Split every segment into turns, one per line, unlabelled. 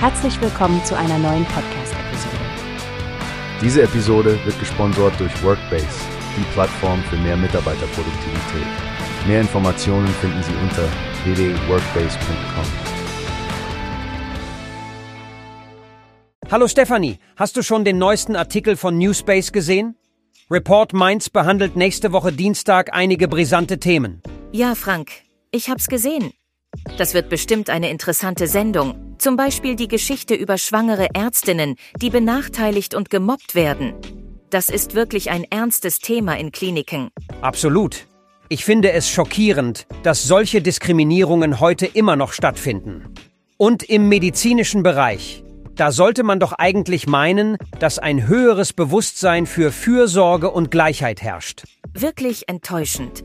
Herzlich willkommen zu einer neuen Podcast-Episode.
Diese Episode wird gesponsert durch Workbase, die Plattform für mehr Mitarbeiterproduktivität. Mehr Informationen finden Sie unter www.workbase.com.
Hallo Stefanie, hast du schon den neuesten Artikel von Newspace gesehen? Report Mainz behandelt nächste Woche Dienstag einige brisante Themen.
Ja, Frank, ich hab's gesehen. Das wird bestimmt eine interessante Sendung. Zum Beispiel die Geschichte über schwangere Ärztinnen, die benachteiligt und gemobbt werden. Das ist wirklich ein ernstes Thema in Kliniken.
Absolut. Ich finde es schockierend, dass solche Diskriminierungen heute immer noch stattfinden. Und im medizinischen Bereich. Da sollte man doch eigentlich meinen, dass ein höheres Bewusstsein für Fürsorge und Gleichheit herrscht.
Wirklich enttäuschend.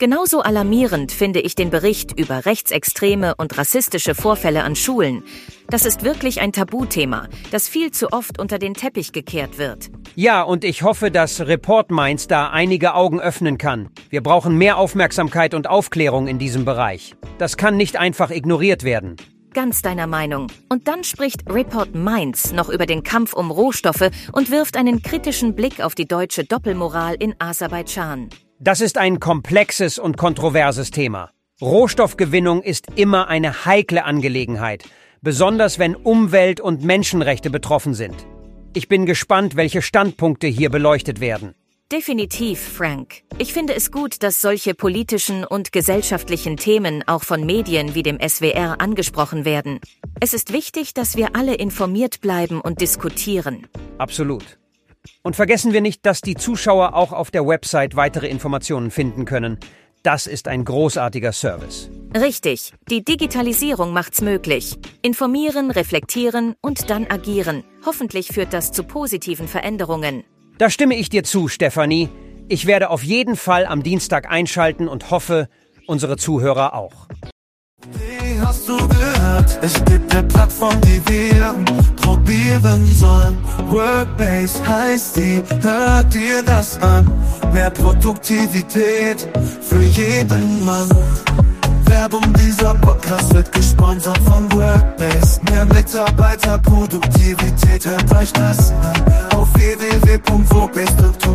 Genauso alarmierend finde ich den Bericht über rechtsextreme und rassistische Vorfälle an Schulen. Das ist wirklich ein Tabuthema, das viel zu oft unter den Teppich gekehrt wird.
Ja, und ich hoffe, dass Report Minds da einige Augen öffnen kann. Wir brauchen mehr Aufmerksamkeit und Aufklärung in diesem Bereich. Das kann nicht einfach ignoriert werden.
Ganz deiner Meinung. Und dann spricht Report Mainz noch über den Kampf um Rohstoffe und wirft einen kritischen Blick auf die deutsche Doppelmoral in Aserbaidschan.
Das ist ein komplexes und kontroverses Thema. Rohstoffgewinnung ist immer eine heikle Angelegenheit, besonders wenn Umwelt- und Menschenrechte betroffen sind. Ich bin gespannt, welche Standpunkte hier beleuchtet werden.
Definitiv, Frank. Ich finde es gut, dass solche politischen und gesellschaftlichen Themen auch von Medien wie dem SWR angesprochen werden. Es ist wichtig, dass wir alle informiert bleiben und diskutieren.
Absolut. Und vergessen wir nicht, dass die Zuschauer auch auf der Website weitere Informationen finden können. Das ist ein großartiger Service.
Richtig. Die Digitalisierung macht's möglich. Informieren, reflektieren und dann agieren. Hoffentlich führt das zu positiven Veränderungen.
Da stimme ich dir zu, Stefanie. Ich werde auf jeden Fall am Dienstag einschalten und hoffe, unsere Zuhörer auch.
Hast du gehört? Es gibt eine Plattform, die wir probieren sollen. Workbase heißt die, hört dir das an. Mehr Produktivität für jeden Mann. Werbung dieser Podcast wird gesponsert von Workbase. Mehr Mitarbeiterproduktivität, hört euch das an. Auf www.workbase.com